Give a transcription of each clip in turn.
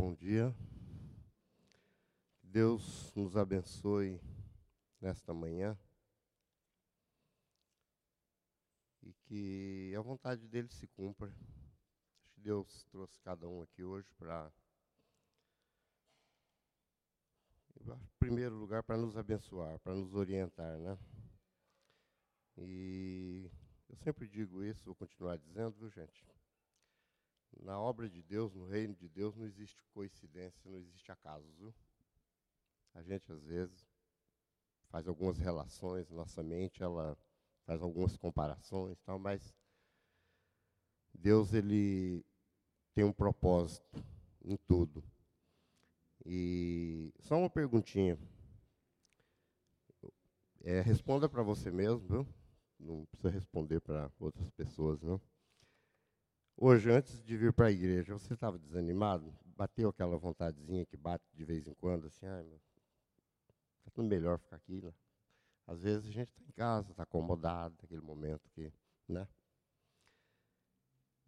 bom dia. Deus nos abençoe nesta manhã. E que a vontade dele se cumpra. Deus trouxe cada um aqui hoje para. Em primeiro lugar, para nos abençoar, para nos orientar, né? E eu sempre digo isso, vou continuar dizendo, viu, gente? Na obra de Deus, no reino de Deus, não existe coincidência, não existe acaso. A gente, às vezes, faz algumas relações, nossa mente, ela faz algumas comparações, tal, mas Deus, ele tem um propósito em tudo. E só uma perguntinha. É, responda para você mesmo, viu? Não precisa responder para outras pessoas, não. Hoje, antes de vir para a igreja, você estava desanimado? Bateu aquela vontadezinha que bate de vez em quando, assim, ai, meu, tá tudo melhor ficar aqui, né? Às vezes a gente está em casa, está acomodado naquele momento que, né?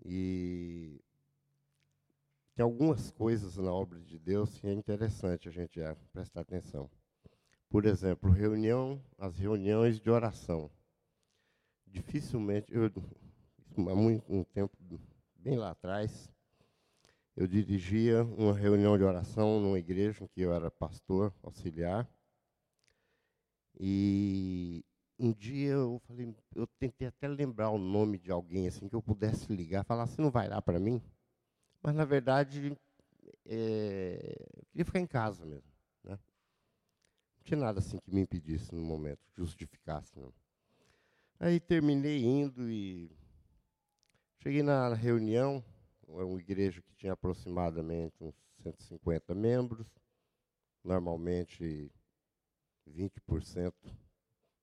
E tem algumas coisas na obra de Deus que é interessante a gente é, prestar atenção. Por exemplo, reunião, as reuniões de oração. Dificilmente, eu, há muito um tempo bem lá atrás, eu dirigia uma reunião de oração numa igreja em que eu era pastor auxiliar. E um dia eu falei, eu tentei até lembrar o nome de alguém assim que eu pudesse ligar, falar, você não vai lá para mim? Mas na verdade é, eu queria ficar em casa mesmo, né? Não tinha nada assim que me impedisse no momento, justificasse não. Aí terminei indo e Cheguei na reunião, uma igreja que tinha aproximadamente uns 150 membros, normalmente 20%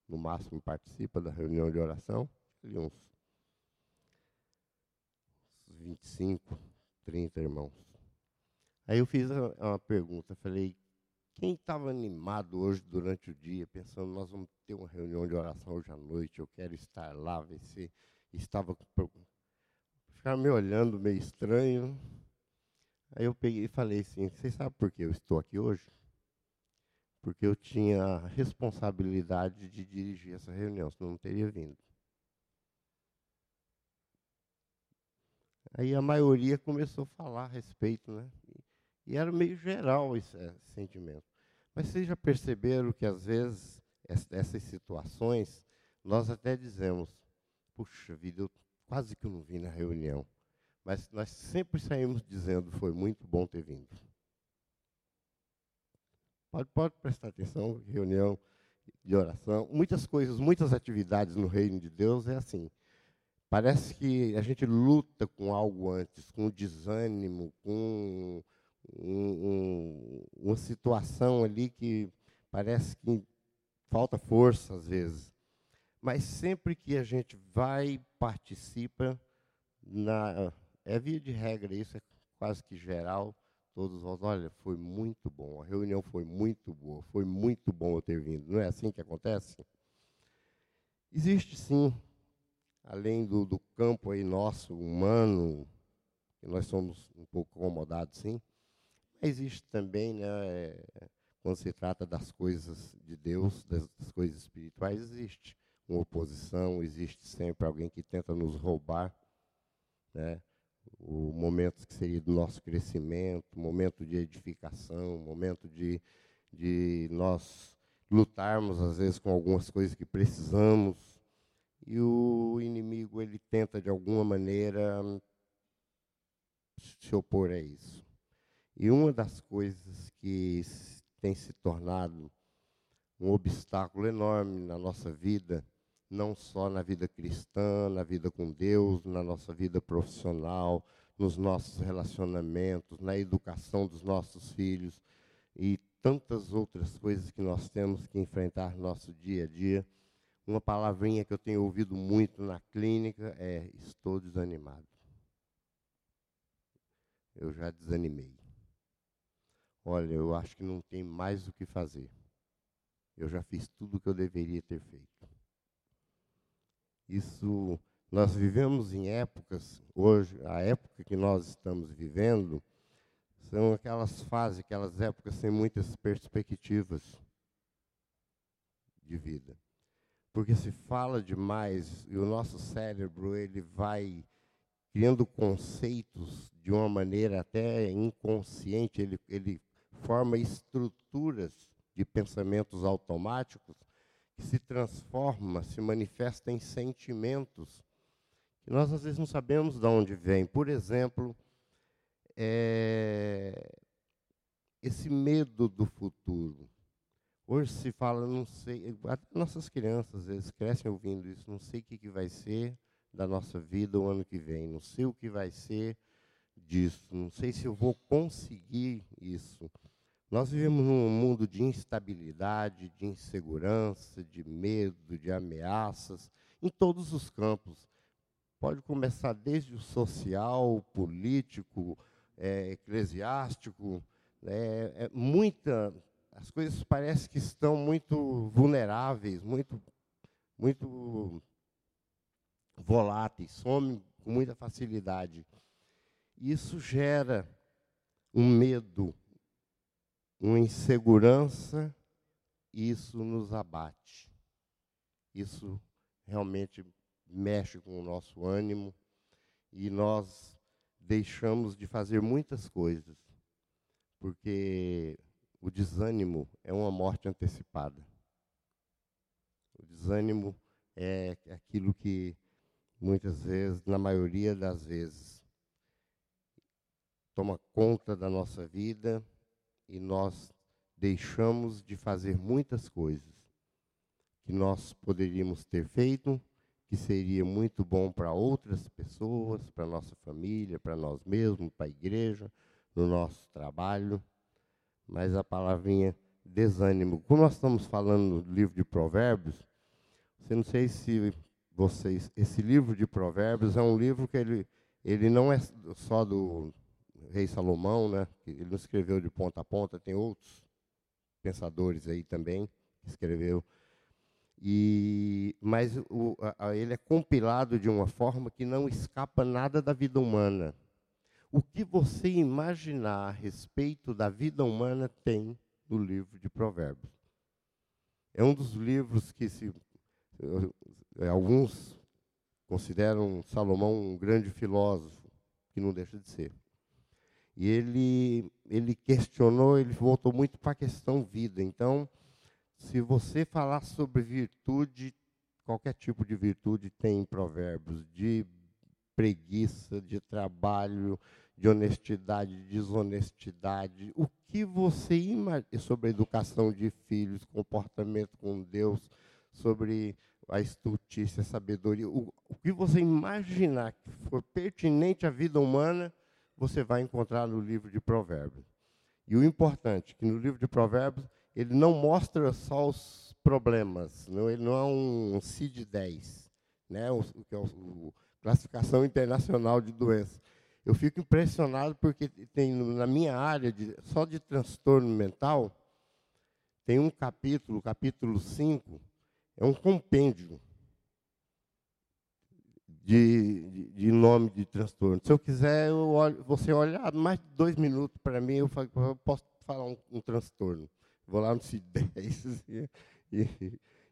no máximo participa da reunião de oração, uns 25, 30 irmãos. Aí eu fiz uma pergunta, falei, quem estava animado hoje durante o dia, pensando, nós vamos ter uma reunião de oração hoje à noite, eu quero estar lá, ver se estava ficaram me olhando meio estranho. Aí eu peguei e falei assim: Vocês sabem por que eu estou aqui hoje? Porque eu tinha a responsabilidade de dirigir essa reunião, senão não teria vindo. Aí a maioria começou a falar a respeito, né? E, era meio geral esse, esse sentimento. Mas vocês já perceberam que às vezes essas situações nós até dizemos: puxa vida, eu quase que eu não vim na reunião. Mas nós sempre saímos dizendo, foi muito bom ter vindo. Pode, pode prestar atenção, reunião de oração, muitas coisas, muitas atividades no reino de Deus é assim. Parece que a gente luta com algo antes, com desânimo, com um, um, uma situação ali que parece que falta força às vezes. Mas sempre que a gente vai participa na é via de regra isso é quase que geral todos nós olha foi muito bom a reunião foi muito boa foi muito bom eu ter vindo. Não é assim que acontece? Existe sim além do, do campo aí nosso humano que nós somos um pouco acomodados sim mas existe também né é, quando se trata das coisas de Deus das, das coisas espirituais existe uma oposição, existe sempre alguém que tenta nos roubar, né? o momento que seria do nosso crescimento, momento de edificação, momento de, de nós lutarmos, às vezes, com algumas coisas que precisamos, e o inimigo ele tenta, de alguma maneira, se opor a isso. E uma das coisas que tem se tornado um obstáculo enorme na nossa vida não só na vida cristã, na vida com Deus, na nossa vida profissional, nos nossos relacionamentos, na educação dos nossos filhos e tantas outras coisas que nós temos que enfrentar no nosso dia a dia. Uma palavrinha que eu tenho ouvido muito na clínica é: estou desanimado. Eu já desanimei. Olha, eu acho que não tem mais o que fazer. Eu já fiz tudo o que eu deveria ter feito. Isso nós vivemos em épocas hoje, a época que nós estamos vivendo São aquelas fases, aquelas épocas sem muitas perspectivas de vida. Porque se fala demais e o nosso cérebro ele vai criando conceitos de uma maneira até inconsciente, ele, ele forma estruturas de pensamentos automáticos que se transforma, se manifesta em sentimentos que nós às vezes não sabemos de onde vem. Por exemplo, é, esse medo do futuro. Hoje se fala, não sei, nossas crianças às vezes crescem ouvindo isso, não sei o que, que vai ser da nossa vida o ano que vem, não sei o que vai ser disso, não sei se eu vou conseguir isso. Nós vivemos num mundo de instabilidade, de insegurança, de medo, de ameaças, em todos os campos. Pode começar desde o social, político, é, eclesiástico. É, é muita, as coisas parecem que estão muito vulneráveis, muito, muito voláteis, somem com muita facilidade. Isso gera um medo, uma insegurança, isso nos abate. Isso realmente mexe com o nosso ânimo e nós deixamos de fazer muitas coisas, porque o desânimo é uma morte antecipada. O desânimo é aquilo que muitas vezes, na maioria das vezes, toma conta da nossa vida e nós deixamos de fazer muitas coisas que nós poderíamos ter feito, que seria muito bom para outras pessoas, para nossa família, para nós mesmos, para a igreja, no nosso trabalho. Mas a palavrinha desânimo, como nós estamos falando no livro de Provérbios, você não sei se vocês, esse livro de Provérbios é um livro que ele, ele não é só do rei Salomão, né? Ele não escreveu de ponta a ponta, tem outros pensadores aí também que escreveu. E, mas o, a, ele é compilado de uma forma que não escapa nada da vida humana. O que você imaginar a respeito da vida humana tem no livro de Provérbios. É um dos livros que se alguns consideram Salomão um grande filósofo, que não deixa de ser. E ele, ele questionou, ele voltou muito para a questão vida. Então, se você falar sobre virtude, qualquer tipo de virtude tem em provérbios, de preguiça, de trabalho, de honestidade, de desonestidade. O que você imagina sobre a educação de filhos, comportamento com Deus, sobre a estultícia, a sabedoria, o, o que você imaginar que for pertinente à vida humana, você vai encontrar no livro de Provérbios. E o importante, que no livro de Provérbios, ele não mostra só os problemas, não, ele não é um CID-10, né, o, que é o, classificação internacional de doenças. Eu fico impressionado porque tem na minha área de, só de transtorno mental, tem um capítulo, capítulo 5, é um compêndio de, de, nome de transtorno. Se eu quiser, eu olho, você olhar mais de dois minutos para mim, eu, falo, eu, posso falar um, um, transtorno. Vou lá no CID-10 e,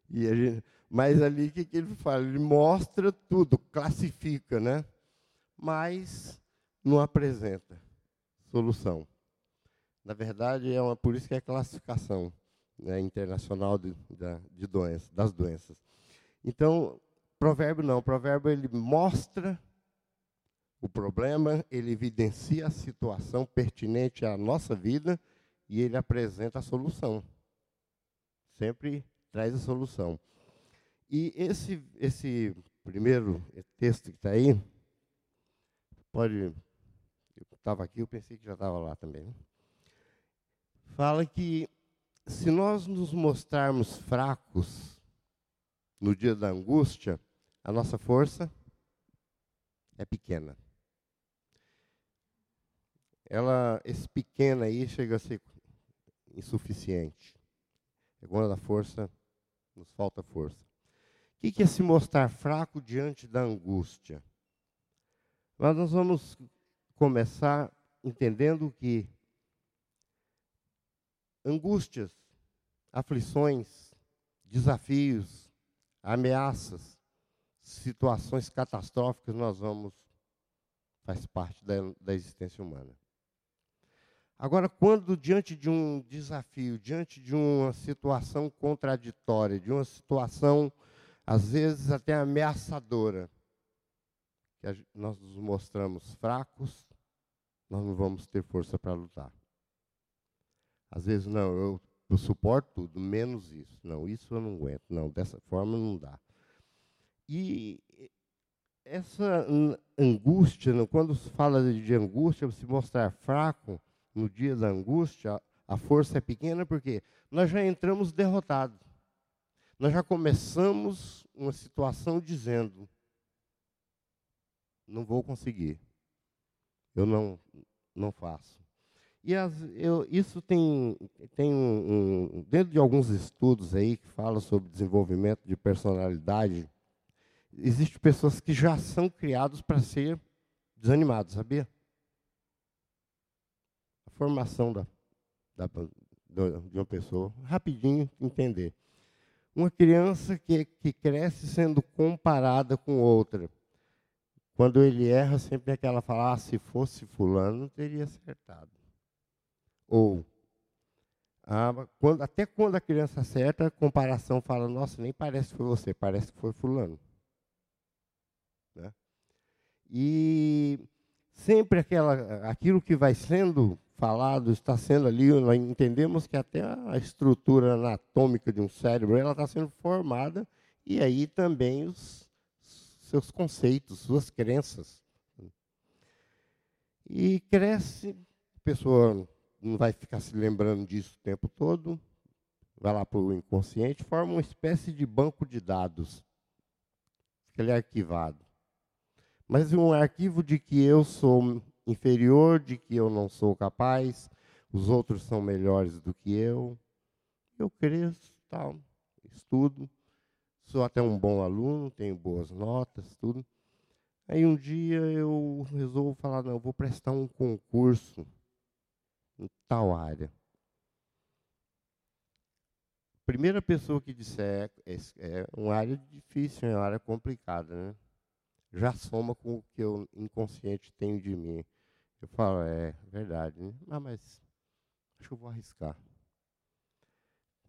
e, mas ali o que, que ele fala? Ele mostra tudo, classifica, né? Mas não apresenta solução. Na verdade, é uma, por isso que é classificação né, internacional de, de doenças, das doenças. Então, provérbio não, provérbio ele mostra o problema, ele evidencia a situação pertinente à nossa vida e ele apresenta a solução. Sempre traz a solução. E esse, esse primeiro texto que está aí, pode. Eu estava aqui, eu pensei que já estava lá também. Né? Fala que se nós nos mostrarmos fracos no dia da angústia, a nossa força é pequena. Ela, esse pequeno aí chega a ser insuficiente. É quando a força nos falta força. O que é se mostrar fraco diante da angústia? Mas nós vamos começar entendendo que angústias, aflições, desafios, ameaças, situações catastróficas nós vamos faz parte da, da existência humana. Agora, quando diante de um desafio, diante de uma situação contraditória, de uma situação às vezes até ameaçadora, que nós nos mostramos fracos, nós não vamos ter força para lutar. Às vezes, não, eu, eu suporto tudo, menos isso. Não, isso eu não aguento. Não, dessa forma não dá. E essa angústia, quando se fala de angústia, se mostrar fraco no dia da angústia, a força é pequena porque nós já entramos derrotados. Nós já começamos uma situação dizendo: não vou conseguir, eu não, não faço. E as, eu, isso tem, tem um, um, dentro de alguns estudos aí que falam sobre desenvolvimento de personalidade, existem pessoas que já são criados para ser desanimados, sabia? A formação da, da, de uma pessoa, rapidinho entender. Uma criança que, que cresce sendo comparada com outra. Quando ele erra, sempre é aquela fala, ah, se fosse fulano, teria acertado. Ou, ah, quando, até quando a criança acerta, a comparação fala, nossa, nem parece que foi você, parece que foi fulano. E sempre aquela, aquilo que vai sendo falado, está sendo ali, nós entendemos que até a estrutura anatômica de um cérebro, ela está sendo formada, e aí também os seus conceitos, suas crenças. E cresce, a pessoa não vai ficar se lembrando disso o tempo todo, vai lá para o inconsciente, forma uma espécie de banco de dados. Fica ali arquivado. Mas um arquivo de que eu sou inferior, de que eu não sou capaz, os outros são melhores do que eu. Eu cresço, tal, estudo, sou até um bom aluno, tenho boas notas, tudo. Aí um dia eu resolvo falar, não, eu vou prestar um concurso em tal área. Primeira pessoa que disser é, é uma área difícil, é uma área complicada, né? Já soma com o que eu inconsciente tenho de mim. Eu falo, é verdade, né? Ah, mas acho que eu vou arriscar.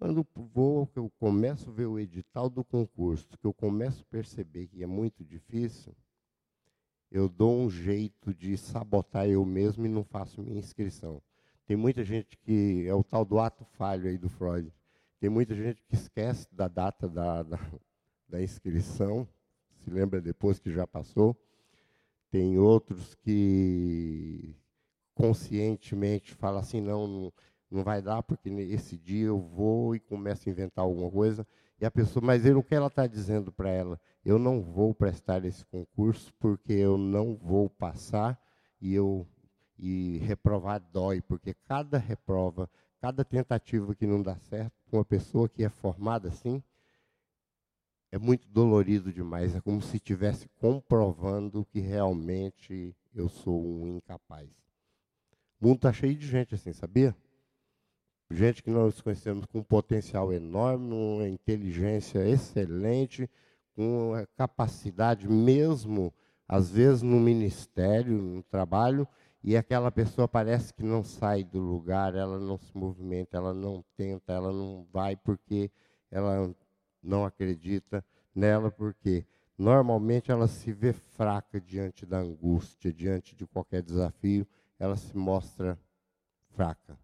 Quando vou, que eu começo a ver o edital do concurso, que eu começo a perceber que é muito difícil, eu dou um jeito de sabotar eu mesmo e não faço minha inscrição. Tem muita gente que é o tal do ato falho aí do Freud. Tem muita gente que esquece da data da, da, da inscrição, se lembra depois que já passou. Tem outros que conscientemente falam assim, não, não, não vai dar porque esse dia eu vou e começo a inventar alguma coisa. E a pessoa, mas ele, o que ela está dizendo para ela? Eu não vou prestar esse concurso porque eu não vou passar e eu e reprovar dói, porque cada reprova, cada tentativa que não dá certo uma pessoa que é formada assim, é muito dolorido demais. É como se estivesse comprovando que realmente eu sou um incapaz. O mundo está cheio de gente assim, sabia? Gente que nós conhecemos com um potencial enorme, uma inteligência excelente, com capacidade mesmo, às vezes, no ministério, no trabalho, e aquela pessoa parece que não sai do lugar, ela não se movimenta, ela não tenta, ela não vai porque ela não acredita nela, porque normalmente ela se vê fraca diante da angústia, diante de qualquer desafio, ela se mostra fraca.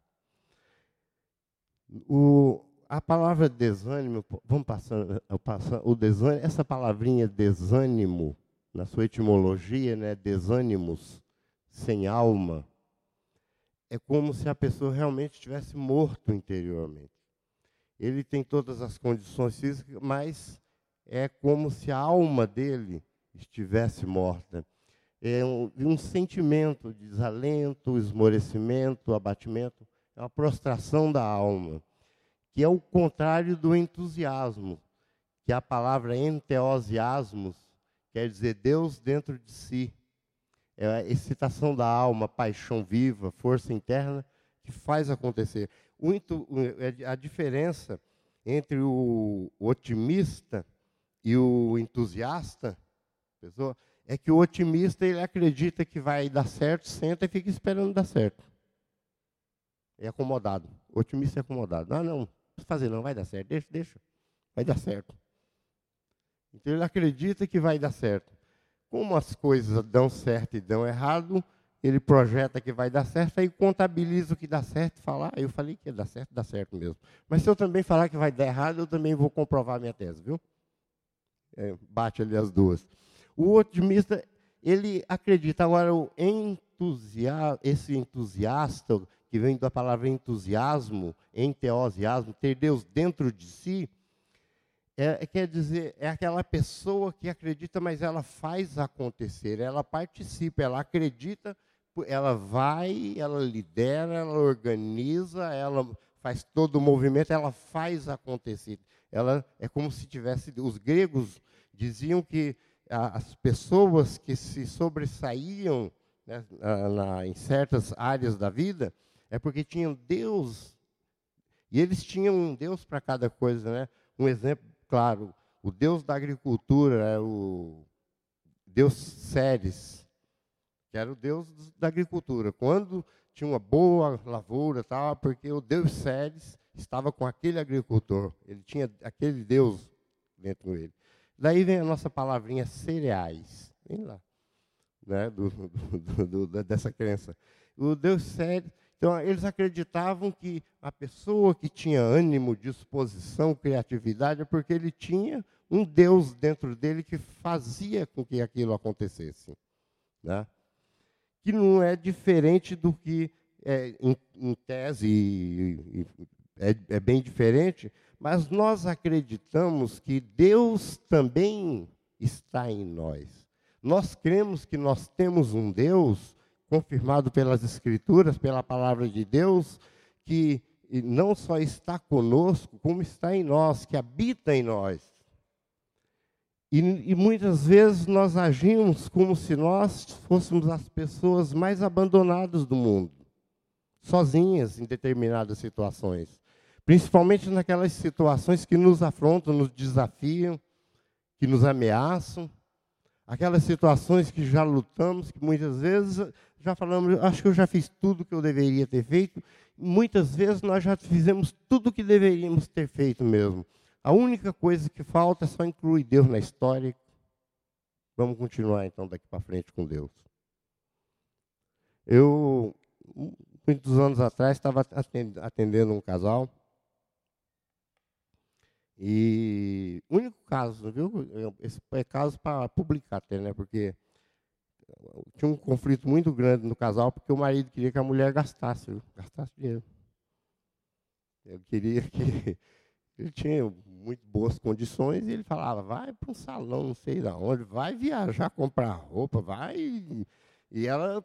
O, a palavra desânimo, vamos passando, passando o desânimo, essa palavrinha desânimo, na sua etimologia, né, desânimos, sem alma, é como se a pessoa realmente estivesse morto interiormente. Ele tem todas as condições físicas, mas é como se a alma dele estivesse morta. É um, um sentimento de desalento, esmorecimento, abatimento, é uma prostração da alma, que é o contrário do entusiasmo, que a palavra enteosiasmos quer dizer Deus dentro de si é a excitação da alma, paixão viva, força interna, que faz acontecer. É a diferença entre o otimista e o entusiasta, pessoa, é que o otimista ele acredita que vai dar certo, senta e fica esperando dar certo. É acomodado. O otimista é acomodado. Ah, não, não precisa fazer não, vai dar certo. Deixa, deixa. Vai dar certo. Então ele acredita que vai dar certo. Como as coisas dão certo e dão errado, ele projeta que vai dar certo, aí contabiliza o que dá certo e fala, ah, eu falei que ia dar certo, dá certo mesmo. Mas se eu também falar que vai dar errado, eu também vou comprovar minha tese, viu? É, bate ali as duas. O otimista, ele acredita. Agora, o entusiasta, esse entusiasta, que vem da palavra entusiasmo, enteosiasmo, ter Deus dentro de si, é, quer dizer, é aquela pessoa que acredita, mas ela faz acontecer, ela participa, ela acredita, ela vai, ela lidera, ela organiza, ela faz todo o movimento, ela faz acontecer. Ela é como se tivesse. Os gregos diziam que as pessoas que se sobressaíam né, na, em certas áreas da vida é porque tinham Deus. E eles tinham um Deus para cada coisa. Né? Um exemplo claro: o Deus da agricultura é o Deus Ceres, que era o Deus da agricultura. Quando tinha uma boa lavoura, tal, porque o Deus Ceres estava com aquele agricultor. Ele tinha aquele Deus dentro dele. Daí vem a nossa palavrinha cereais. Vem lá. Né, do, do, do, dessa crença. O Deus sério. Então, eles acreditavam que a pessoa que tinha ânimo, disposição, criatividade, é porque ele tinha um Deus dentro dele que fazia com que aquilo acontecesse. Né? Que não é diferente do que, é, em, em, tese, é, é bem diferente, mas nós acreditamos que Deus também está em nós. Nós cremos que nós temos um Deus confirmado pelas Escrituras, pela palavra de Deus, que não só está conosco, como está em nós, que habita em nós. E, e, muitas vezes nós agimos como se nós fôssemos as pessoas mais abandonadas do mundo, sozinhas em determinadas situações. Principalmente naquelas situações que nos afrontam, nos desafiam, que nos ameaçam. Aquelas situações que já lutamos, que muitas vezes já falamos, acho que eu já fiz tudo que eu deveria ter feito. Muitas vezes nós já fizemos tudo o que deveríamos ter feito mesmo. A única coisa que falta é só incluir Deus na história. Vamos continuar então daqui para frente com Deus. Eu, muitos anos atrás, estava atendendo um casal e único caso, viu? Esse é caso para publicar até, né? Porque tinha um conflito muito grande no casal, porque o marido queria que a mulher gastasse, viu? gastasse dinheiro. Ele queria que. Ele tinha muito boas condições e ele falava: vai para um salão, não sei de onde, vai viajar, comprar roupa, vai. E ela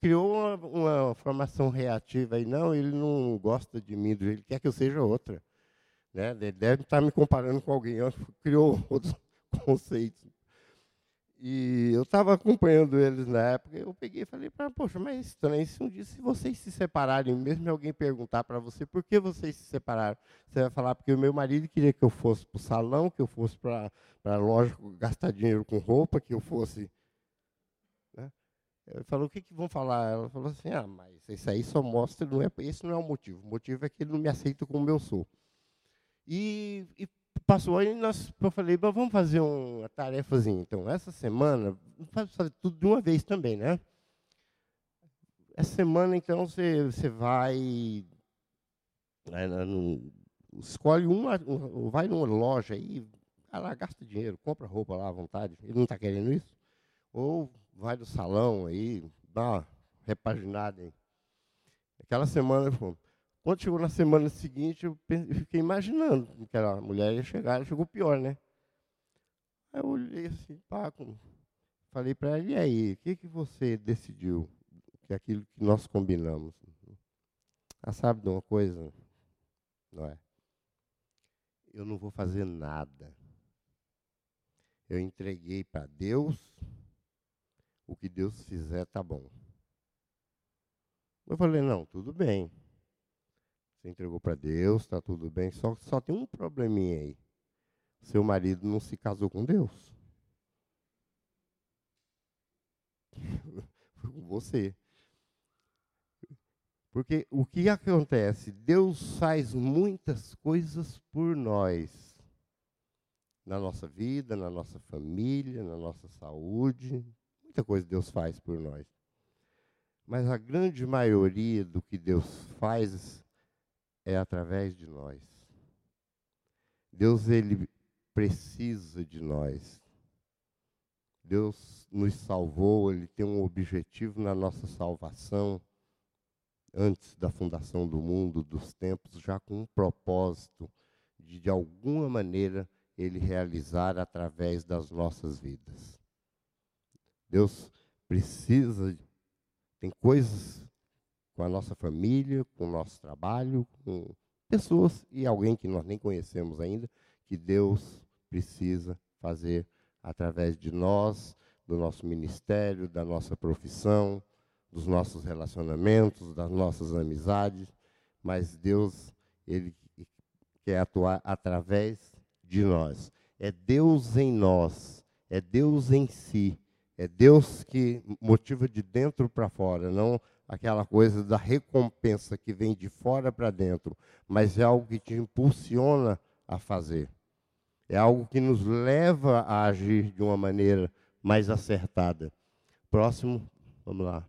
criou uma, uma formação reativa aí: não, ele não gosta de mim, ele quer que eu seja outra. Né? Deve estar me comparando com alguém, criou outros conceitos. E eu estava acompanhando eles na época, eu peguei e falei para poxa, mas é estranho, se um dia se vocês se separarem, mesmo alguém perguntar para você por que vocês se separaram, você vai falar porque o meu marido queria que eu fosse para o salão, que eu fosse para a loja gastar dinheiro com roupa, que eu fosse... Né? Ele falou, o que, que vão falar? Ela falou assim, ah, mas isso aí só mostra, não é, esse não é o motivo, o motivo é que ele não me aceita como eu sou. E, e passou aí, nós, eu falei, vamos fazer uma tarefazinha. Então, essa semana, fazer tudo de uma vez também, né? Essa semana, então, você, você vai. Né, no, escolhe uma, vai numa loja aí, lá, gasta dinheiro, compra roupa lá à vontade. Ele não está querendo isso? Ou vai no salão aí, dá uma repaginada aí. Aquela semana, quando chegou na semana seguinte, eu fiquei imaginando que aquela mulher ia chegar, ela chegou pior, né? Aí eu olhei assim, pá, falei para ela, e aí, o que, que você decidiu? Que é aquilo que nós combinamos. Ela sabe de uma coisa? Não é? Eu não vou fazer nada. Eu entreguei para Deus, o que Deus fizer tá bom. Eu falei, não, tudo bem. Você entregou para Deus, está tudo bem. Só, só tem um probleminha aí. Seu marido não se casou com Deus. Foi com você. Porque o que acontece? Deus faz muitas coisas por nós. Na nossa vida, na nossa família, na nossa saúde. Muita coisa Deus faz por nós. Mas a grande maioria do que Deus faz é através de nós. Deus ele precisa de nós. Deus nos salvou, ele tem um objetivo na nossa salvação antes da fundação do mundo, dos tempos, já com um propósito de de alguma maneira ele realizar através das nossas vidas. Deus precisa tem coisas com a nossa família, com o nosso trabalho, com pessoas e alguém que nós nem conhecemos ainda, que Deus precisa fazer através de nós, do nosso ministério, da nossa profissão, dos nossos relacionamentos, das nossas amizades, mas Deus, ele quer atuar através de nós. É Deus em nós, é Deus em si, é Deus que motiva de dentro para fora, não aquela coisa da recompensa que vem de fora para dentro, mas é algo que te impulsiona a fazer. É algo que nos leva a agir de uma maneira mais acertada. Próximo, vamos lá.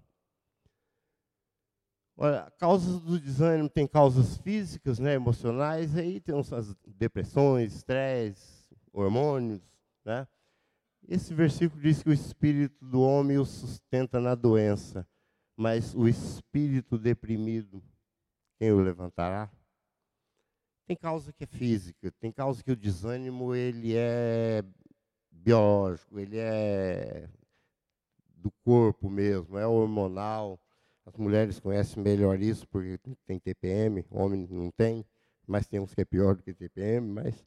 Olha, causas do desânimo tem causas físicas, né, emocionais, aí tem as depressões, estresse, hormônios, né? Esse versículo diz que o espírito do homem o sustenta na doença, mas o espírito deprimido, quem o levantará? Tem causa que é física, tem causa que o desânimo ele é biológico, ele é do corpo mesmo, é hormonal. As mulheres conhecem melhor isso porque tem TPM, homem não tem, mas tem uns que é pior do que TPM, mas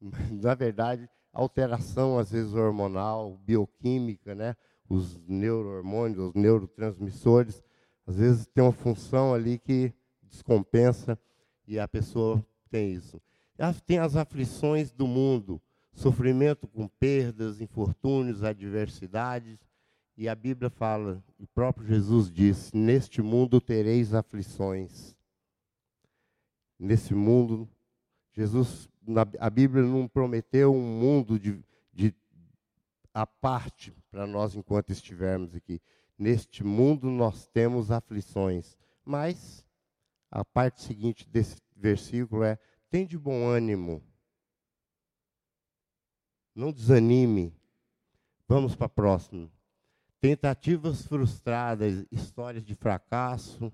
na verdade alteração, às vezes, hormonal, bioquímica, né? Os neurohormônios, os neurotransmissores, às vezes tem uma função ali que descompensa e a pessoa tem isso. Tem as aflições do mundo, sofrimento com perdas, infortúnios, adversidades, e a Bíblia fala, o próprio Jesus disse: Neste mundo tereis aflições. Nesse mundo, Jesus a Bíblia não prometeu um mundo de, de a parte para nós enquanto estivermos aqui. Neste mundo nós temos aflições, mas a parte seguinte desse versículo é: tem de bom ânimo, não desanime. Vamos para a próxima. Tentativas frustradas, histórias de fracasso,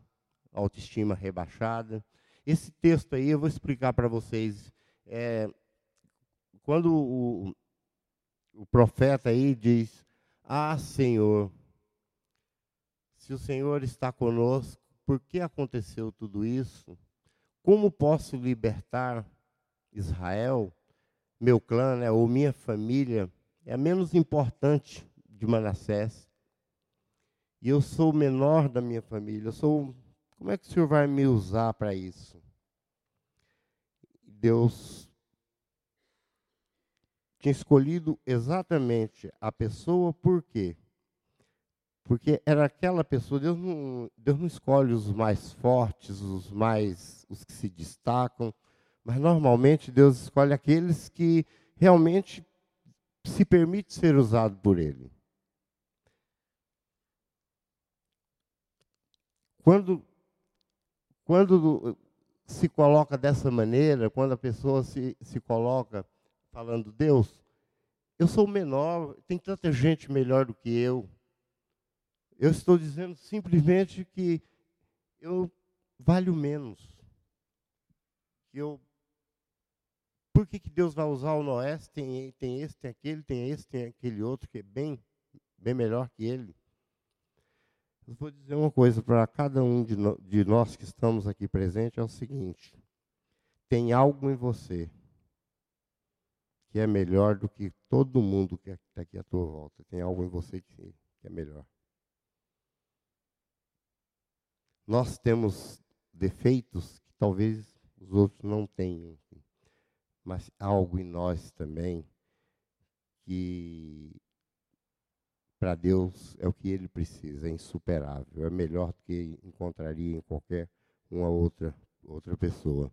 autoestima rebaixada. Esse texto aí eu vou explicar para vocês é, quando o, o profeta aí diz: Ah, Senhor, se o Senhor está conosco, por que aconteceu tudo isso? Como posso libertar Israel, meu clã, né, ou minha família? É a menos importante de Manassés. E eu sou o menor da minha família. Eu sou. Como é que o Senhor vai me usar para isso? Deus tinha escolhido exatamente a pessoa por quê? Porque era aquela pessoa, Deus não, Deus não escolhe os mais fortes, os mais os que se destacam, mas normalmente Deus escolhe aqueles que realmente se permite ser usado por ele. Quando quando se coloca dessa maneira, quando a pessoa se, se coloca falando, Deus, eu sou menor, tem tanta gente melhor do que eu. Eu estou dizendo simplesmente que eu valho menos. Que eu por que, que Deus vai usar o Noé? Tem, tem esse, tem aquele, tem esse, tem aquele outro que é bem, bem melhor que ele. Eu vou dizer uma coisa para cada um de, no, de nós que estamos aqui presentes, é o seguinte. Tem algo em você que é melhor do que todo mundo que está aqui à tua volta. Tem algo em você que, que é melhor. Nós temos defeitos que talvez os outros não tenham, mas algo em nós também que para Deus é o que ele precisa, é insuperável, é melhor do que encontraria em qualquer uma outra outra pessoa.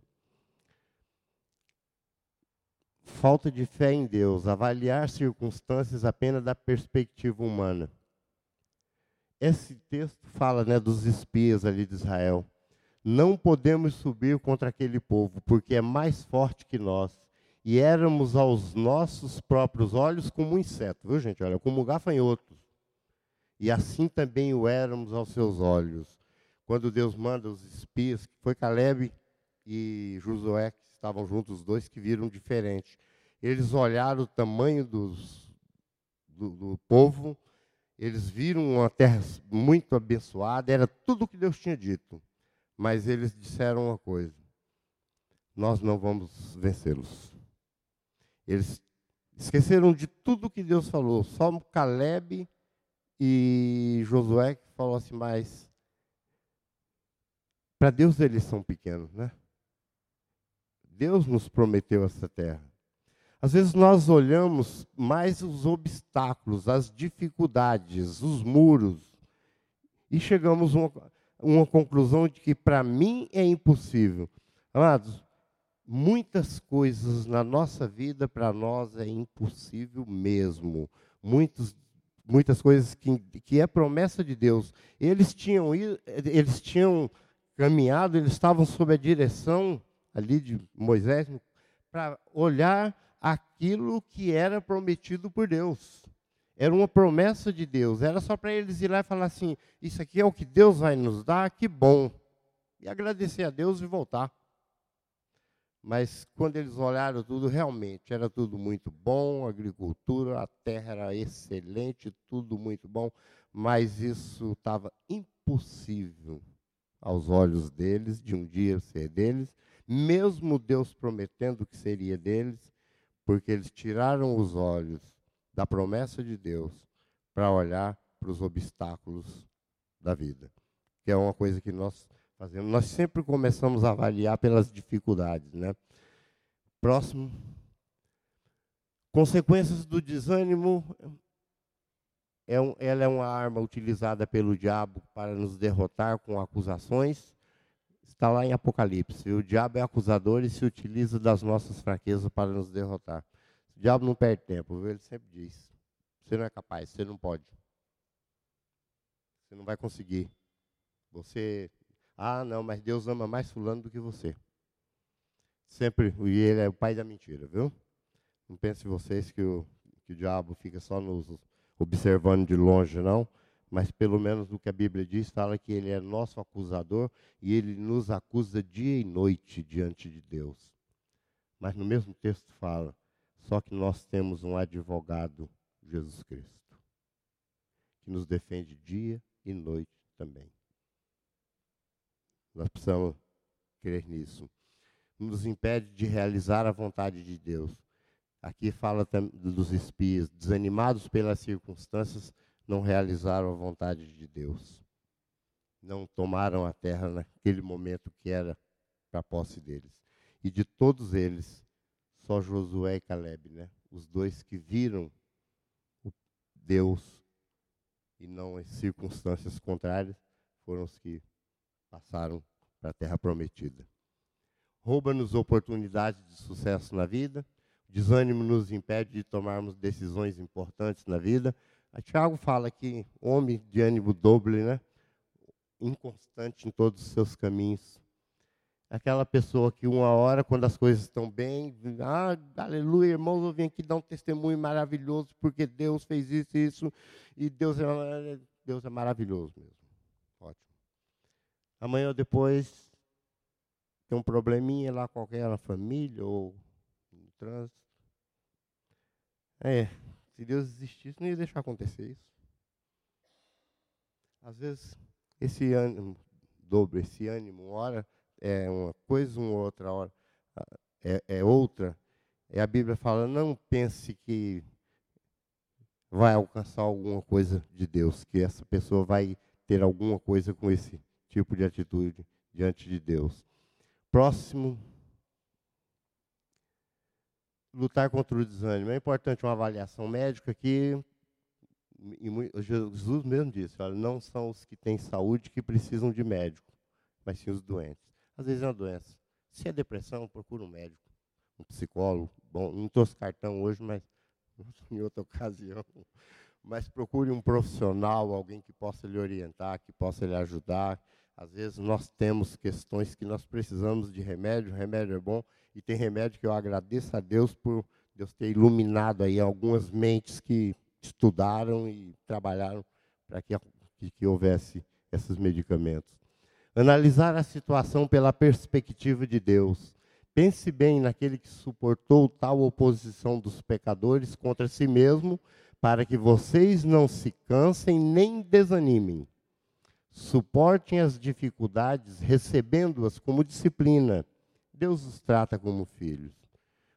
Falta de fé em Deus, avaliar circunstâncias apenas da perspectiva humana. Esse texto fala né, dos espias ali de Israel. Não podemos subir contra aquele povo, porque é mais forte que nós. E éramos aos nossos próprios olhos como um inseto, viu gente? Olha, como gafanhotos. E assim também o éramos aos seus olhos. Quando Deus manda os espias, foi Caleb e Josué, que estavam juntos, os dois que viram diferente. Eles olharam o tamanho dos, do, do povo, eles viram uma terra muito abençoada, era tudo o que Deus tinha dito. Mas eles disseram uma coisa: nós não vamos vencê-los. Eles esqueceram de tudo que Deus falou. Só Caleb e Josué que falou assim, mas para Deus eles são pequenos, né? Deus nos prometeu essa terra. Às vezes nós olhamos mais os obstáculos, as dificuldades, os muros, e chegamos a uma, uma conclusão de que para mim é impossível. Amados, muitas coisas na nossa vida para nós é impossível mesmo. Muitos, muitas coisas que, que é promessa de Deus. Eles tinham, eles tinham caminhado, eles estavam sob a direção ali de Moisés para olhar aquilo que era prometido por Deus. Era uma promessa de Deus. Era só para eles ir lá e falar assim: Isso aqui é o que Deus vai nos dar, que bom. E agradecer a Deus e voltar. Mas quando eles olharam tudo, realmente era tudo muito bom, a agricultura, a terra era excelente, tudo muito bom, mas isso estava impossível aos olhos deles, de um dia ser deles, mesmo Deus prometendo que seria deles, porque eles tiraram os olhos da promessa de Deus para olhar para os obstáculos da vida, que é uma coisa que nós fazemos. Nós sempre começamos a avaliar pelas dificuldades, né? Próximo. Consequências do desânimo. É um, ela é uma arma utilizada pelo diabo para nos derrotar com acusações Está lá em Apocalipse. O diabo é acusador e se utiliza das nossas fraquezas para nos derrotar. O diabo não perde tempo, viu? ele sempre diz: você não é capaz, você não pode. Você não vai conseguir. Você. Ah, não, mas Deus ama mais Fulano do que você. Sempre. E ele é o pai da mentira, viu? Não pense vocês que o, que o diabo fica só nos observando de longe, não mas pelo menos do que a Bíblia diz, fala que ele é nosso acusador e ele nos acusa dia e noite diante de Deus. Mas no mesmo texto fala, só que nós temos um advogado, Jesus Cristo, que nos defende dia e noite também. Nós precisamos crer nisso. Nos impede de realizar a vontade de Deus. Aqui fala dos espias, desanimados pelas circunstâncias, não realizaram a vontade de Deus. Não tomaram a terra naquele momento que era para posse deles. E de todos eles, só Josué e Caleb, né? Os dois que viram Deus e não as circunstâncias contrárias, foram os que passaram para a terra prometida. Rouba-nos oportunidades de sucesso na vida, desânimo nos impede de tomarmos decisões importantes na vida, a Tiago fala que homem de ânimo doble, né? inconstante em todos os seus caminhos. Aquela pessoa que uma hora, quando as coisas estão bem, ah, aleluia, irmãos, eu vim aqui dar um testemunho maravilhoso, porque Deus fez isso e isso, e Deus é, Deus é maravilhoso mesmo. Ótimo. Amanhã ou depois tem um probleminha lá qualquer na família ou no trânsito. É, se Deus existisse, não ia deixar acontecer isso. Às vezes, esse ânimo dobro, esse ânimo, uma hora é uma coisa, uma outra hora ah, é, é outra. E a Bíblia fala: não pense que vai alcançar alguma coisa de Deus, que essa pessoa vai ter alguma coisa com esse tipo de atitude diante de Deus. Próximo. Lutar contra o desânimo. É importante uma avaliação médica que Jesus mesmo disse: olha, não são os que têm saúde que precisam de médico, mas sim os doentes. Às vezes é uma doença. Se é depressão, procura um médico, um psicólogo. Bom, não trouxe cartão hoje, mas em outra ocasião. Mas procure um profissional, alguém que possa lhe orientar, que possa lhe ajudar. Às vezes nós temos questões que nós precisamos de remédio, remédio é bom, e tem remédio que eu agradeço a Deus por Deus ter iluminado aí algumas mentes que estudaram e trabalharam para que, que, que houvesse esses medicamentos. Analisar a situação pela perspectiva de Deus. Pense bem naquele que suportou tal oposição dos pecadores contra si mesmo, para que vocês não se cansem nem desanimem. Suportem as dificuldades, recebendo-as como disciplina. Deus os trata como filhos.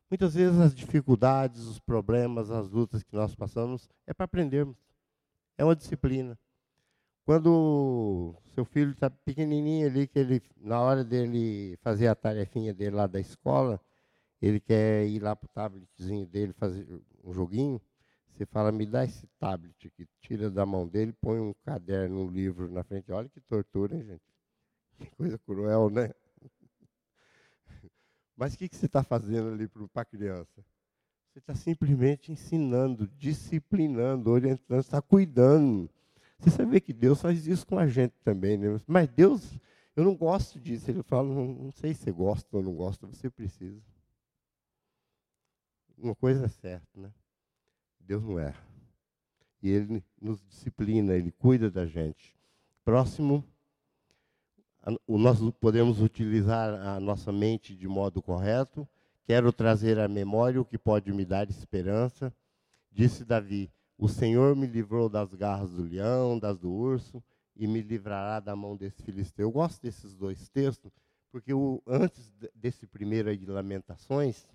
Muitas vezes as dificuldades, os problemas, as lutas que nós passamos é para aprendermos. É uma disciplina. Quando seu filho está pequenininho ali, que ele, na hora dele fazer a tarefinha dele lá da escola, ele quer ir lá para o tabletzinho dele fazer um joguinho, você fala, me dá esse tablet aqui, tira da mão dele, põe um caderno, um livro na frente. Olha que tortura, hein, gente? Que coisa cruel, né? Mas o que, que você está fazendo ali para a criança? Você está simplesmente ensinando, disciplinando, orientando, está cuidando. Você sabe que Deus faz isso com a gente também, né? Mas Deus, eu não gosto disso. Ele fala, não, não sei se você gosta ou não gosta, você precisa. Uma coisa é certa, né? Deus não erra. E Ele nos disciplina, Ele cuida da gente. Próximo nós podemos utilizar a nossa mente de modo correto. Quero trazer à memória o que pode me dar esperança. Disse Davi: O Senhor me livrou das garras do leão, das do urso, e me livrará da mão desse filisteu. Eu gosto desses dois textos, porque o, antes desse primeiro aí de Lamentações,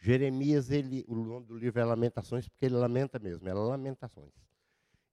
Jeremias, ele, o nome do livro é Lamentações, porque ele lamenta mesmo, é Lamentações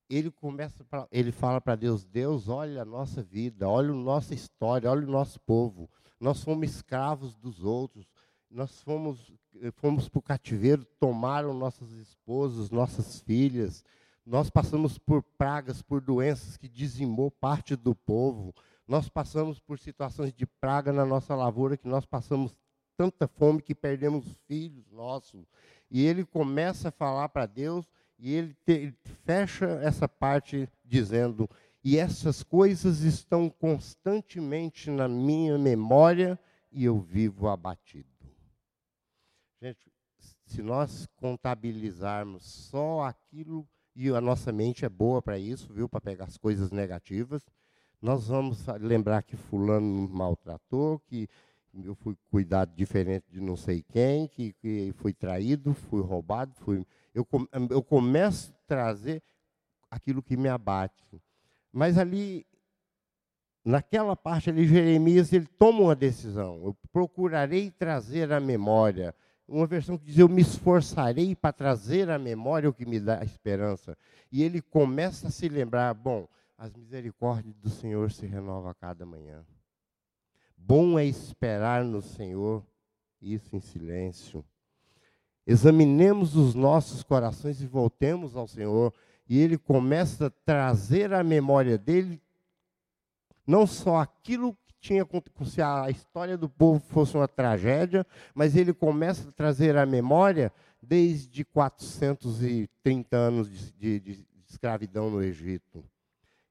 ele começa, pra, ele fala para Deus: Deus, olha a nossa vida, olha a nossa história, olha o nosso povo. Nós fomos escravos dos outros, nós fomos, eh, fomos para o cativeiro, tomaram nossas esposas, nossas filhas. Nós passamos por pragas, por doenças que dizimou parte do povo. Nós passamos por situações de praga na nossa lavoura que nós passamos tanta fome que perdemos filhos nossos. E ele começa a falar para Deus e ele, te, ele fecha essa parte dizendo: E essas coisas estão constantemente na minha memória e eu vivo abatido. Gente, se nós contabilizarmos só aquilo, e a nossa mente é boa para isso, viu, para pegar as coisas negativas, nós vamos lembrar que fulano maltratou, que eu fui cuidado diferente de não sei quem, que, que fui traído, fui roubado, fui eu, eu começo a trazer aquilo que me abate. Mas ali, naquela parte ali, Jeremias, ele toma uma decisão. Eu procurarei trazer a memória. Uma versão que diz, eu me esforçarei para trazer a memória o que me dá esperança. E ele começa a se lembrar, bom, as misericórdias do Senhor se renovam a cada manhã. Bom é esperar no Senhor, isso em silêncio. Examinemos os nossos corações e voltemos ao Senhor. E ele começa a trazer à memória dele não só aquilo que tinha se a história do povo fosse uma tragédia, mas ele começa a trazer à memória desde 430 anos de, de, de escravidão no Egito.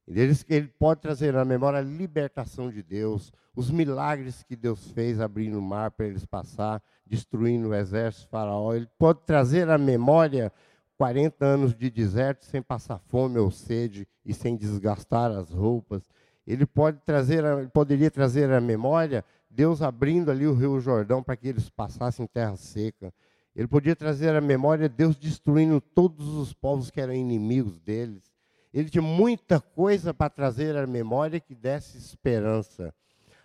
Ele, pode trazer à memória a libertação de Deus, os milagres que Deus fez abrindo o mar para eles passar, destruindo o exército faraó. Ele pode trazer à memória 40 anos de deserto sem passar fome ou sede e sem desgastar as roupas. Ele pode trazer, ele poderia trazer à memória Deus abrindo ali o Rio Jordão para que eles passassem terra seca. Ele podia trazer à memória Deus destruindo todos os povos que eram inimigos deles. Ele tinha muita coisa para trazer à memória que desse esperança.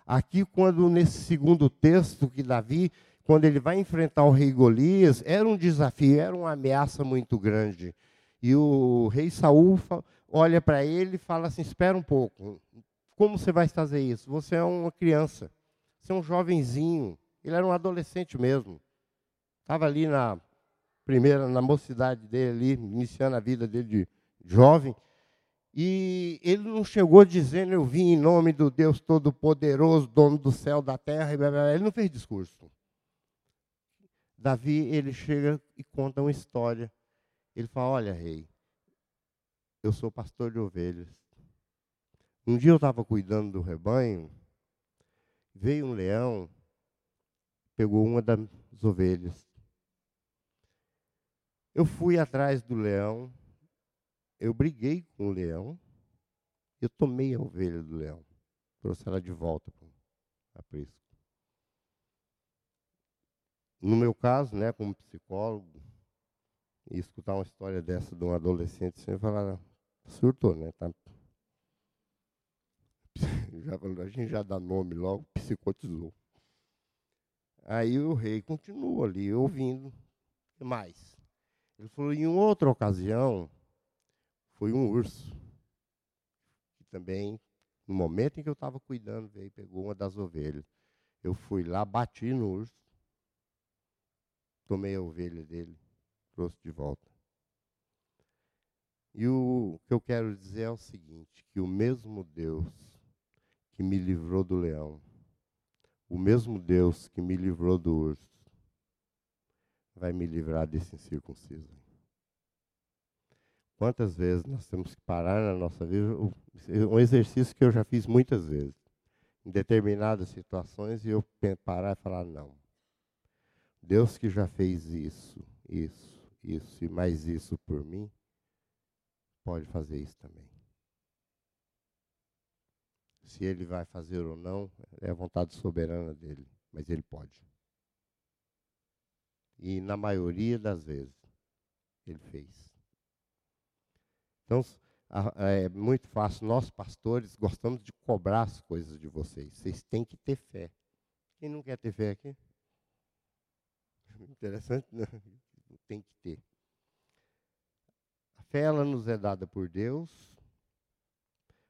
Aqui, quando nesse segundo texto que Davi, quando ele vai enfrentar o rei Golias, era um desafio, era uma ameaça muito grande. E o rei Saul olha para ele e fala assim: espera um pouco. como você vai fazer isso? Você é uma criança, você é um jovenzinho. Ele era um adolescente mesmo. Estava ali na primeira, na mocidade dele, ali, iniciando a vida dele de jovem. E ele não chegou dizendo, eu vim em nome do Deus Todo-Poderoso, dono do céu, da terra, ele não fez discurso. Davi, ele chega e conta uma história. Ele fala, olha, rei, eu sou pastor de ovelhas. Um dia eu estava cuidando do rebanho, veio um leão, pegou uma das ovelhas. Eu fui atrás do leão, eu briguei com o leão, eu tomei a ovelha do leão, trouxe ela de volta para a aprisco. No meu caso, né, como psicólogo, e escutar uma história dessa de um adolescente, você falar, surtou, né? Tá já, a gente já dá nome logo, psicotizou. Aí o rei continua ali, ouvindo. O mais? Ele falou, em outra ocasião, foi um urso. Que também, no momento em que eu estava cuidando, veio pegou uma das ovelhas. Eu fui lá, bati no urso, tomei a ovelha dele, trouxe de volta. E o que eu quero dizer é o seguinte, que o mesmo Deus que me livrou do leão, o mesmo Deus que me livrou do urso, vai me livrar desse incircunciso. Quantas vezes nós temos que parar na nossa vida? Um exercício que eu já fiz muitas vezes. Em determinadas situações, e eu parar e falar: não. Deus que já fez isso, isso, isso e mais isso por mim, pode fazer isso também. Se ele vai fazer ou não, é a vontade soberana dele, mas ele pode. E na maioria das vezes, ele fez. Então, é muito fácil. Nós, pastores, gostamos de cobrar as coisas de vocês. Vocês têm que ter fé. Quem não quer ter fé aqui? Interessante, né? Tem que ter. A fé, ela nos é dada por Deus,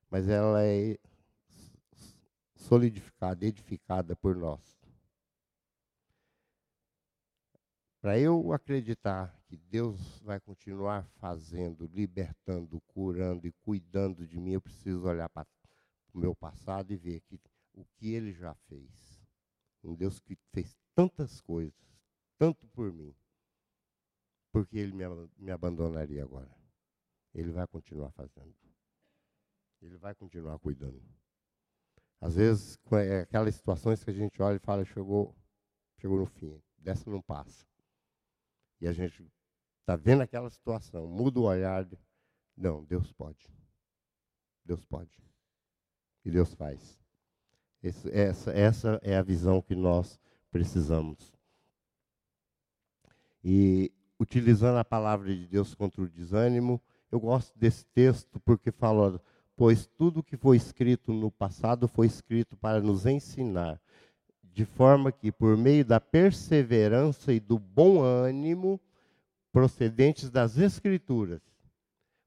mas ela é solidificada, edificada por nós. Para eu acreditar que Deus vai continuar fazendo, libertando, curando e cuidando de mim, eu preciso olhar para o meu passado e ver que, o que ele já fez. Um Deus que fez tantas coisas, tanto por mim, porque ele me, me abandonaria agora. Ele vai continuar fazendo. Ele vai continuar cuidando. Às vezes, é aquelas situações que a gente olha e fala, chegou, chegou no fim, dessa não passa. E a gente está vendo aquela situação, muda o olhar. Não, Deus pode. Deus pode. E Deus faz. Esse, essa, essa é a visão que nós precisamos. E utilizando a palavra de Deus contra o desânimo, eu gosto desse texto porque fala pois tudo que foi escrito no passado foi escrito para nos ensinar, de forma que, por meio da perseverança e do bom ânimo procedentes das Escrituras,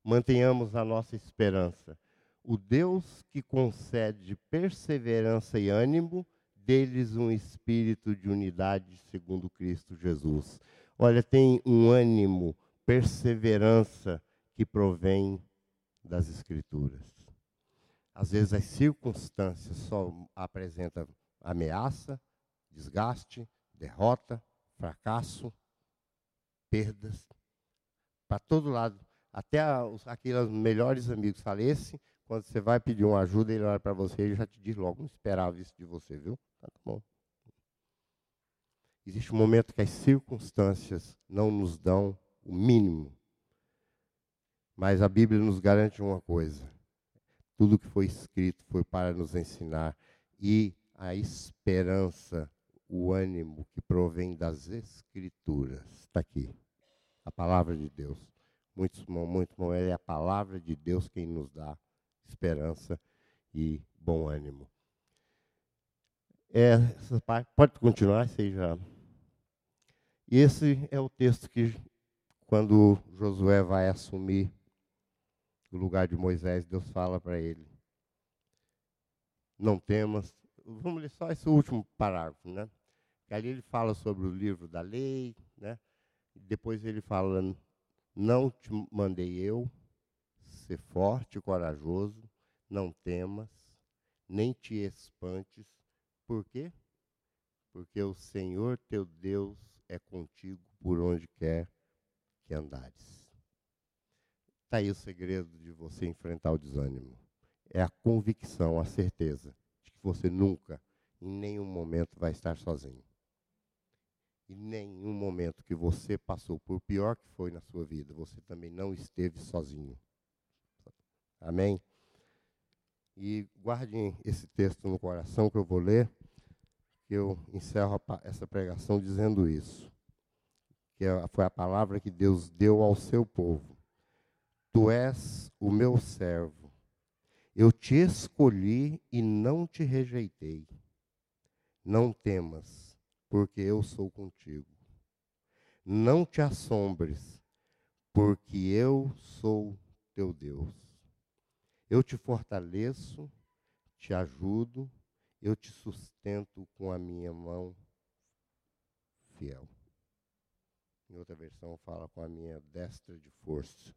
mantenhamos a nossa esperança. O Deus que concede perseverança e ânimo, deles um espírito de unidade segundo Cristo Jesus. Olha, tem um ânimo, perseverança que provém das Escrituras. Às vezes as circunstâncias só apresentam ameaça, desgaste, derrota, fracasso, perdas. Para todo lado. Até os, aqueles melhores amigos falecem, quando você vai pedir uma ajuda, ele olha para você e já te diz logo, não esperava isso de você, viu? Tá bom. Existe um momento que as circunstâncias não nos dão o mínimo. Mas a Bíblia nos garante uma coisa: tudo que foi escrito foi para nos ensinar e a esperança, o ânimo que provém das Escrituras. Está aqui. A palavra de Deus. Muito bom, muito bom. É a palavra de Deus quem nos dá esperança e bom ânimo. É, pode continuar, seja. Esse é o texto que, quando Josué vai assumir o lugar de Moisés, Deus fala para ele: não temas. Vamos ler só esse último parágrafo, né? Que ali ele fala sobre o livro da lei, né? Depois ele fala, não te mandei eu, ser forte e corajoso, não temas, nem te espantes. Por quê? Porque o Senhor teu Deus é contigo por onde quer que andares. Está aí o segredo de você enfrentar o desânimo. É a convicção, a certeza de que você nunca, em nenhum momento, vai estar sozinho. Em nenhum momento que você passou por pior que foi na sua vida, você também não esteve sozinho. Amém? E guardem esse texto no coração que eu vou ler, que eu encerro essa pregação dizendo isso. Que é, foi a palavra que Deus deu ao seu povo. Tu és o meu servo. Eu te escolhi e não te rejeitei. Não temas, porque eu sou contigo. Não te assombres, porque eu sou teu Deus. Eu te fortaleço, te ajudo, eu te sustento com a minha mão fiel. Em outra versão fala com a minha destra de força.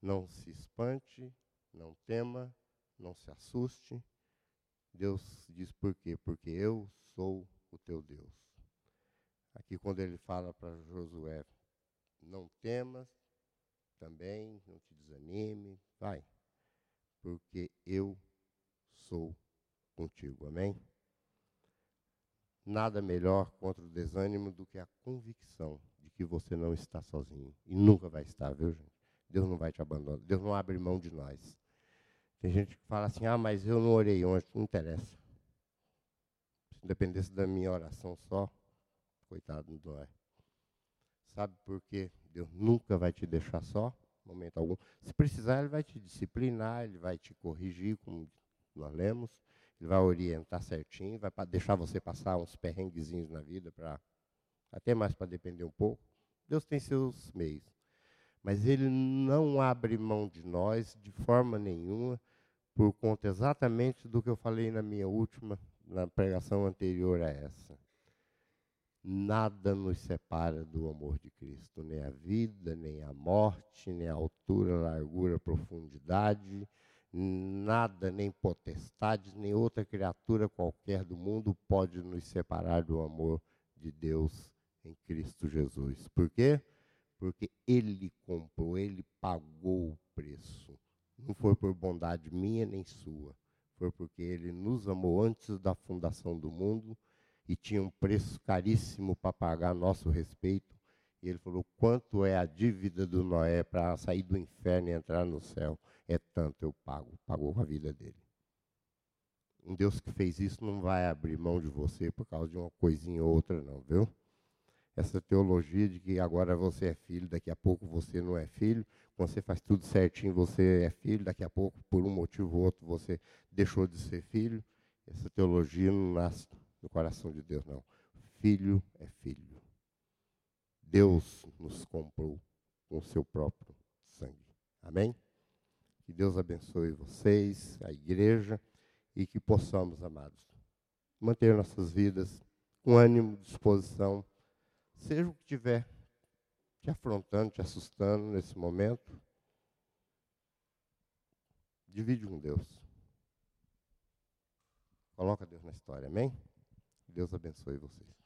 Não se espante, não tema, não se assuste. Deus diz por quê? Porque eu sou o teu Deus. Aqui quando ele fala para Josué, não temas, também, não te desanime, vai, porque eu sou contigo, amém? Nada melhor contra o desânimo do que a convicção de que você não está sozinho. E nunca vai estar, viu, gente? Deus não vai te abandonar. Deus não abre mão de nós. Tem gente que fala assim, ah, mas eu não orei ontem. Não interessa. Se dependesse da minha oração só, coitado, não é. Sabe por quê? Deus nunca vai te deixar só, momento algum. Se precisar, Ele vai te disciplinar, Ele vai te corrigir, como nós lemos. Ele vai orientar certinho, vai deixar você passar uns perrenguezinhos na vida, para até mais para depender um pouco. Deus tem seus meios. Mas Ele não abre mão de nós de forma nenhuma, por conta exatamente do que eu falei na minha última, na pregação anterior a essa. Nada nos separa do amor de Cristo, nem a vida, nem a morte, nem a altura, largura, profundidade, nada, nem potestades, nem outra criatura qualquer do mundo pode nos separar do amor de Deus em Cristo Jesus. Por quê? Porque Ele comprou, Ele pagou o preço. Não foi por bondade minha nem sua, foi porque Ele nos amou antes da fundação do mundo e tinha um preço caríssimo para pagar nosso respeito. E ele falou: quanto é a dívida do Noé para sair do inferno e entrar no céu? É tanto, eu pago. Pagou com a vida dele. Um Deus que fez isso não vai abrir mão de você por causa de uma coisinha ou outra, não, viu? Essa teologia de que agora você é filho, daqui a pouco você não é filho, quando você faz tudo certinho, você é filho, daqui a pouco, por um motivo ou outro, você deixou de ser filho. Essa teologia não nasce no coração de Deus, não. Filho é filho. Deus nos comprou com o seu próprio sangue. Amém? Que Deus abençoe vocês, a igreja, e que possamos, amados, manter nossas vidas com ânimo, disposição, seja o que tiver te afrontando, te assustando nesse momento. Divide com Deus. Coloca Deus na história, amém? Deus abençoe vocês.